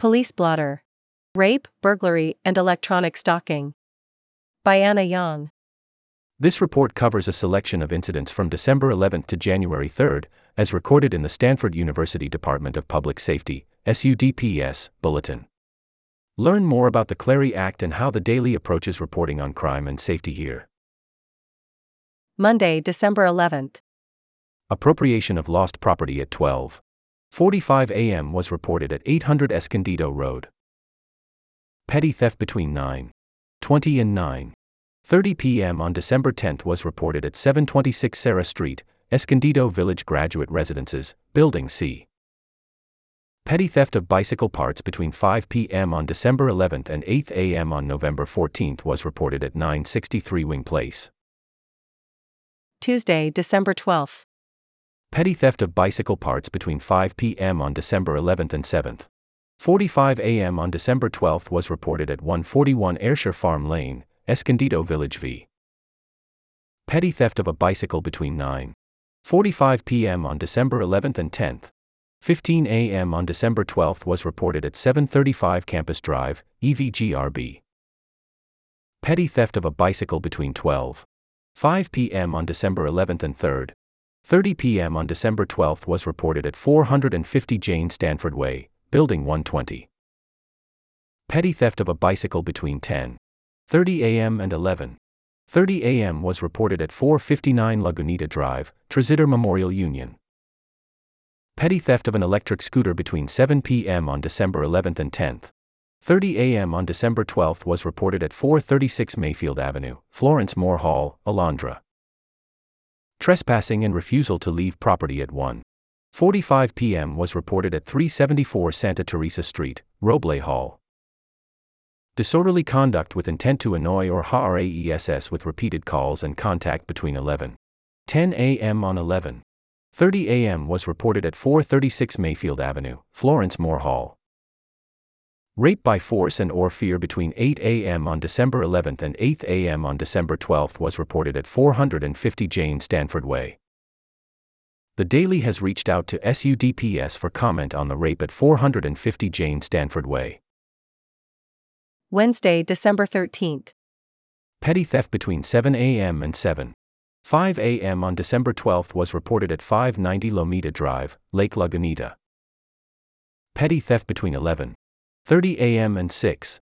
Police blotter. Rape, burglary, and electronic stalking. By Anna Young. This report covers a selection of incidents from December 11 to January 3, as recorded in the Stanford University Department of Public Safety, SUDPS, Bulletin. Learn more about the Clery Act and how the daily approaches reporting on crime and safety here. Monday, December 11th. Appropriation of lost property at 12:45 a.m. was reported at 800 Escondido Road. Petty theft between 9:20 and 9:30 p.m. on December 10th was reported at 726 Serra Street, Escondido Village Graduate Residences, Building C. Petty theft of bicycle parts between 5 p.m. on December 11th and 8 a.m. on November 14th was reported at 963 Wing Place. Tuesday, December 12th. Petty theft of bicycle parts between 5 p.m. on December 11th and 7th. 45 a.m. on December 12th was reported at 141 Ayrshire Farm Lane, Escondido Village v. Petty theft of a bicycle between 9:45 p.m. on December 11th and 10th. 15 a.m. on December 12th was reported at 735 Campus Drive, EVGRB. Petty theft of a bicycle between 12 5 p.m. on December 11th and 3rd. 30 p.m. on December 12th was reported at 450 Jane Stanford Way, Building 120. Petty theft of a bicycle between 10:30 a.m. and 11:30 a.m. was reported at 459 Lagunita Drive, Tresidder Memorial Union. Petty theft of an electric scooter between 7 p.m. on December 11th and 10th. 30 a.m. on December 12th was reported at 436 Mayfield Avenue, Florence Moore Hall, Alondra. Trespassing and refusal to leave property at 1:45 p.m. was reported at 374 Santa Teresa Street, Roble Hall. Disorderly conduct with intent to annoy or harass with repeated calls and contact between 11:10 a.m. on 11:30 a.m. was reported at 436 Mayfield Avenue, Florence Moore Hall. Rape by force and or fear between 8 a.m. on December 11th and 8 a.m. on December 12th was reported at 450 Jane Stanford Way. The Daily has reached out to SUDPS for comment on the rape at 450 Jane Stanford Way. Wednesday, December 13th. Petty theft between 7 a.m. and 7. 5 a.m. on December 12th was reported at 590 Lomita Drive, Lake Lagunita. Petty theft between 11. 30 a.m. and 6.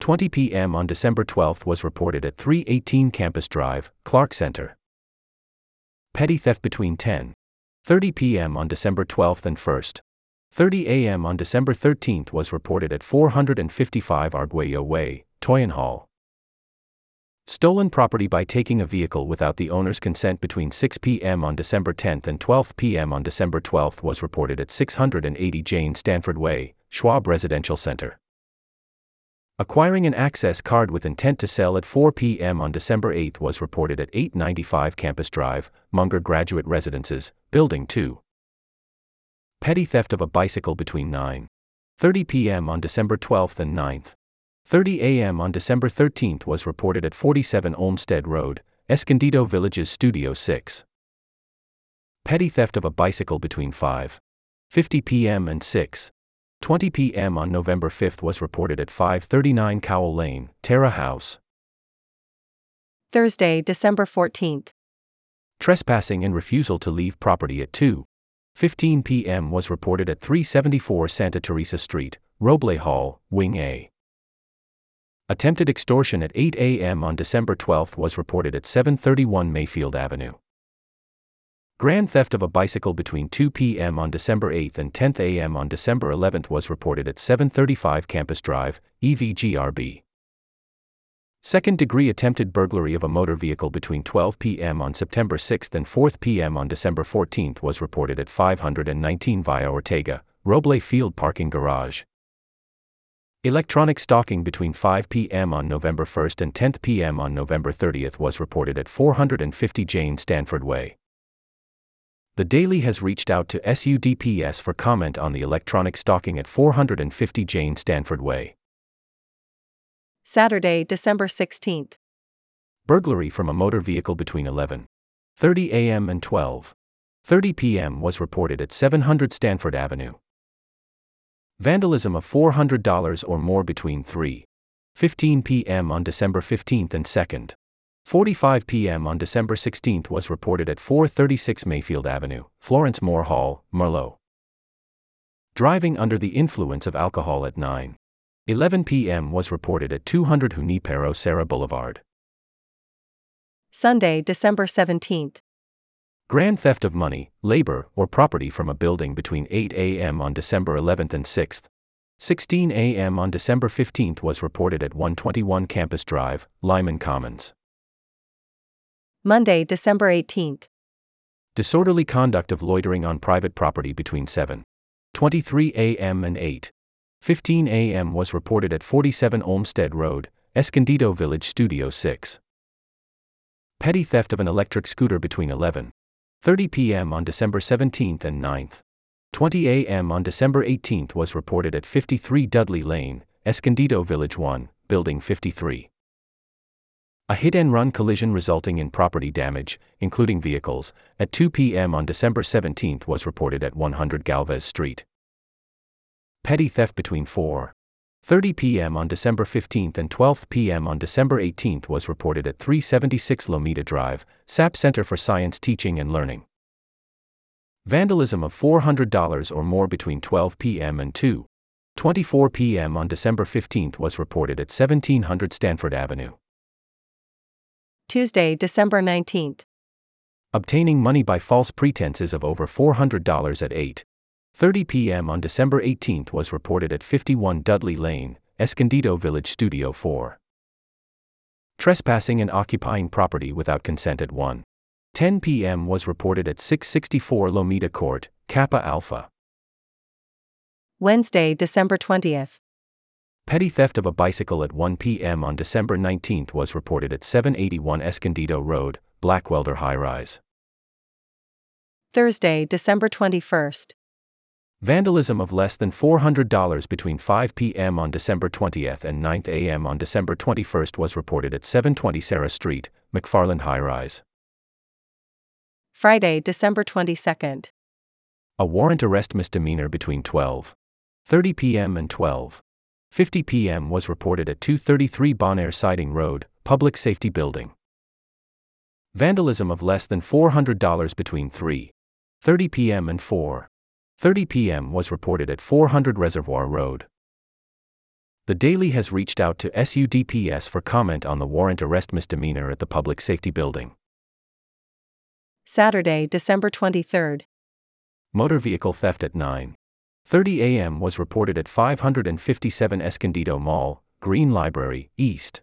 20 p.m. on December 12th was reported at 318 Campus Drive, Clark Center. Petty theft between 10. 30 p.m. on December 12th and 1st. 30 a.m. on December 13th was reported at 455 Arguello Way, Toyon Hall. Stolen property by taking a vehicle without the owner's consent between 6 p.m. on December 10th and 12 p.m. on December 12th was reported at 680 Jane Stanford Way, Schwab Residential Center. Acquiring an access card with intent to sell at 4 p.m. on December 8 was reported at 895 Campus Drive, Munger Graduate Residences, Building 2. Petty theft of a bicycle between 9:30 p.m. on December 12 and 9:30 a.m. on December 13 was reported at 47 Olmsted Road, Escondido Villages Studio 6. Petty theft of a bicycle between 5:50 p.m. and 6 20 p.m. on November 5 was reported at 539 Cowell Lane, Terra House. Thursday, December 14th. Trespassing and refusal to leave property at 2:15 p.m. was reported at 374 Santa Teresa Street, Roble Hall, Wing A. Attempted extortion at 8 a.m. on December 12 was reported at 731 Mayfield Avenue. Grand theft of a bicycle between 2 p.m. on December 8 and 10 a.m. on December 11 was reported at 735 Campus Drive, EVGRB. Second degree attempted burglary of a motor vehicle between 12 p.m. on September 6 and 4 p.m. on December 14 was reported at 519 Via Ortega, Roble Field Parking Garage. Electronic stalking between 5 p.m. on November 1 and 10 p.m. on November 30 was reported at 450 Jane Stanford Way. The Daily has reached out to SUDPS for comment on the electronic stalking at 450 Jane Stanford Way. Saturday, December 16th. Burglary from a motor vehicle between 11:30 a.m. and 12:30 p.m. was reported at 700 Stanford Avenue. Vandalism of $400 or more between 3:15 p.m. on December 15th and 2nd. 45 p.m. on December 16th was reported at 436 Mayfield Avenue, Florence Moore Hall, Mirlo. Driving under the influence of alcohol at 9. 11 p.m. was reported at 200 Junipero Serra Boulevard. Sunday, December 17th. Grand theft of money, labor, or property from a building between 8 a.m. on December 11th and 6th. 16 a.m. on December 15th was reported at 121 Campus Drive, Lyman Commons. Monday, December 18th. Disorderly conduct of loitering on private property between 7:23 a.m. and 8:15 a.m. was reported at 47 Olmsted Road, Escondido Village Studio 6. Petty theft of an electric scooter between 11:30 p.m. on December 17th and 9:20 a.m. on December 18th was reported at 53 Dudley Lane, Escondido Village 1, Building 53. A hit and run collision resulting in property damage, including vehicles, at 2 p.m. on December 17th was reported at 100 Galvez Street. Petty theft between 4:30 p.m. on December 15th and 12 p.m. on December 18th was reported at 376 Lomita Drive, Sapp Center for Science Teaching and Learning. Vandalism of $400 or more between 12 p.m. and 2:24 p.m. on December 15th was reported at 1700 Stanford Avenue. Tuesday, December 19th. Obtaining money by false pretenses of over $400 at 8:30 p.m. on December 18th was reported at 51 Dudley Lane, Escondido Village Studio 4. Trespassing and occupying property without consent at 1:10 p.m. was reported at 664 Lomita Court, Kappa Alpha. Wednesday, December 20th. Petty theft of a bicycle at 1 p.m. on December 19th was reported at 781 Escondido Road, Blackwelder High Rise. Thursday, December 21st. Vandalism of less than $400 between 5 p.m. on December 20th and 9 a.m. on December 21st was reported at 720 Serra Street, McFarland High Rise. Friday, December 22nd. A warrant arrest misdemeanor between 12:30 p.m. and 12:50 p.m. was reported at 233 Bonair Siding Road, Public Safety Building. Vandalism of less than $400 between 3:30 p.m. and 4:30 p.m. was reported at 400 Reservoir Road. The Daily has reached out to SUDPS for comment on the warrant arrest misdemeanor at the Public Safety Building. Saturday, December 23rd. Motor vehicle theft at 9:30 a.m. was reported at 557 Escondido Mall, Green Library, East.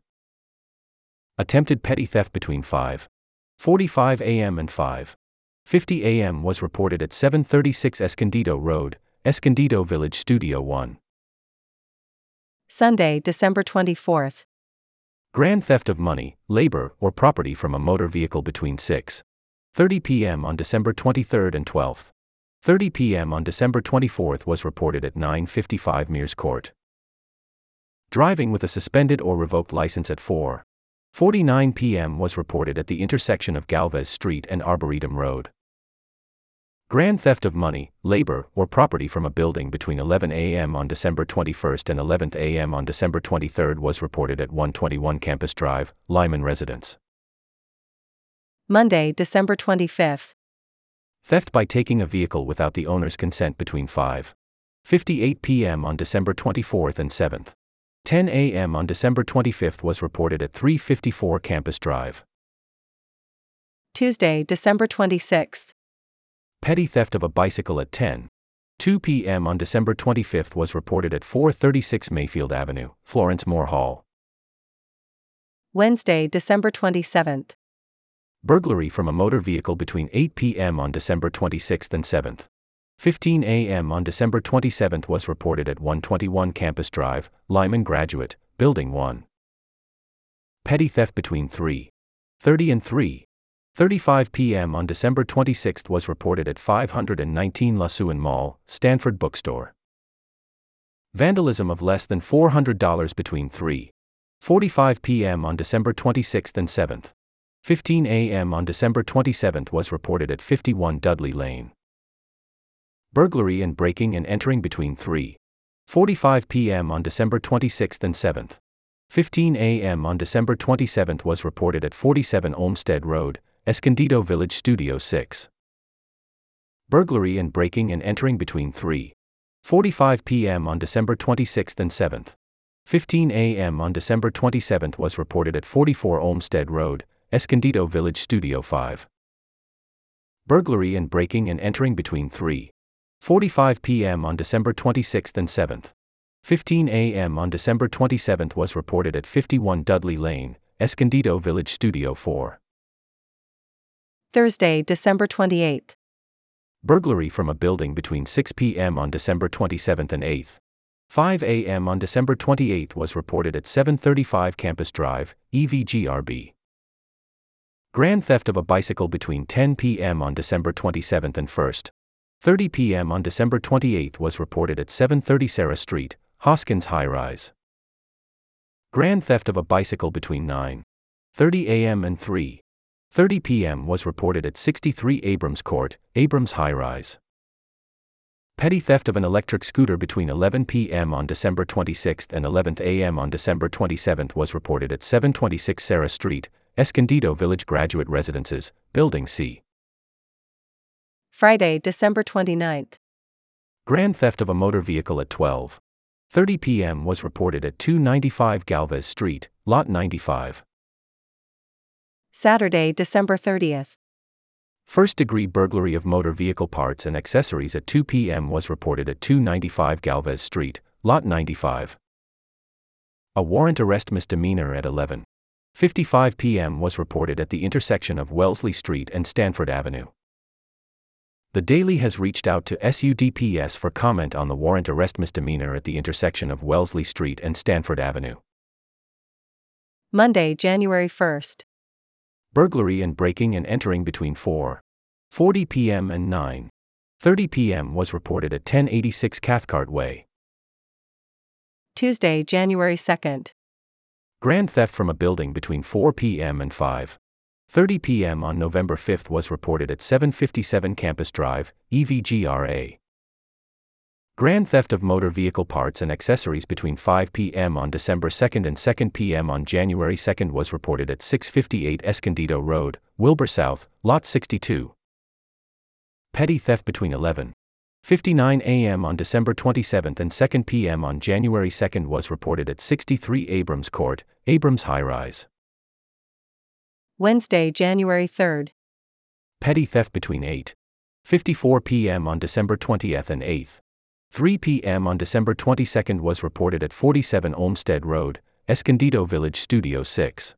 Attempted petty theft between 5:45 a.m. and 5:50 a.m. was reported at 736 Escondido Road, Escondido Village Studio 1. Sunday, December 24th. Grand theft of money, labor, or property from a motor vehicle between 6:30 p.m. on December 23rd and 12:30 p.m. on December 24th was reported at 955 Mears Court. Driving with a suspended or revoked license at 4:49 p.m. was reported at the intersection of Galvez Street and Arboretum Road. Grand theft of money, labor, or property from a building between 11 a.m. on December 21st and 11 a.m. on December 23rd was reported at 121 Campus Drive, Lyman Residence. Monday, December 25th. Theft by taking a vehicle without the owner's consent between 5:58 p.m. on December 24th and 7th. 10 a.m. on December 25th was reported at 354 Campus Drive. Tuesday, December 26th. Petty theft of a bicycle at 10. 2 p.m. on December 25th was reported at 436 Mayfield Avenue, Florence Moore Hall. Wednesday, December 27th. Burglary from a motor vehicle between 8 p.m. on December 26 and 7th. 15 a.m. on December 27 was reported at 121 Campus Drive, Lyman Graduate, Building 1. Petty theft between 3:30 and 3:35 p.m. on December 26 was reported at 519 Lasuen Mall, Stanford Bookstore. Vandalism of less than $400 between 3:45 p.m. on December 26 and 7th. 15 a.m. on December 27th was reported at 51 Dudley Lane. Burglary and breaking and entering between 3 45 p.m. on December 26th and 7th. 15 a.m. on December 27th was reported at 47 Olmsted Road, Escondido Village Studio 6. Burglary and breaking and entering between 3. 45 p.m. on December 26th and 7th. 15 a.m. on December 27th was reported at 44 Olmsted Road, Escondido Village Studio 5. Burglary and breaking and entering between 3. 45 p.m. on December 26th and 7th. 15 a.m. on December 27th was reported at 51 Dudley Lane, Escondido Village Studio 4. Thursday, December 28th. Burglary from a building between 6 p.m. on December 27th and 8th. 5 a.m. on December 28th was reported at 735 Campus Drive, EVGRB. Grand theft of a bicycle between 10 p.m. on December 27th and 1st. 30 p.m. on December 28th was reported at 730 Serra Street, Hoskins High Rise. Grand theft of a bicycle between 9:30 a.m. and 3:30 p.m. was reported at 63 Abrams Court, Abrams High Rise. Petty theft of an electric scooter between 11 p.m. on December 26th and 11 a.m. on December 27th was reported at 726 Serra Street, Escondido Village Graduate Residences, Building C. Friday, December 29th. Grand theft of a motor vehicle at 12:30 p.m. was reported at 295 Galvez Street, Lot 95. Saturday, December 30th. First degree burglary of motor vehicle parts and accessories at 2 p.m. was reported at 295 Galvez Street, Lot 95. A warrant arrest misdemeanor at 11:55 p.m. was reported at the intersection of Wellesley Street and Stanford Avenue. The Daily has reached out to SUDPS for comment on the warrant arrest misdemeanor at the intersection of Wellesley Street and Stanford Avenue. Monday, January 1st. Burglary and breaking and entering between 4:40 p.m. and 9:30 p.m. was reported at 1086 Cathcart Way. Tuesday, January 2nd. Grand theft from a building between 4 p.m. and 5:30 p.m. on November 5th was reported at 757 Campus Drive, EVGRA. Grand theft of motor vehicle parts and accessories between 5 p.m. on December 2nd and 2 p.m. on January 2nd was reported at 658 Escondido Road, Wilbur South, Lot 62. Petty theft between 11:59 a.m. on December 27th and 2 p.m. on January 2nd was reported at 63 Abrams Court, Abrams High Rise. Wednesday, January 3rd. Petty theft between 8:54 p.m. on December 20th and 8:03 p.m. on December 22nd was reported at 47 Olmsted Road, Escondido Village Studio 6.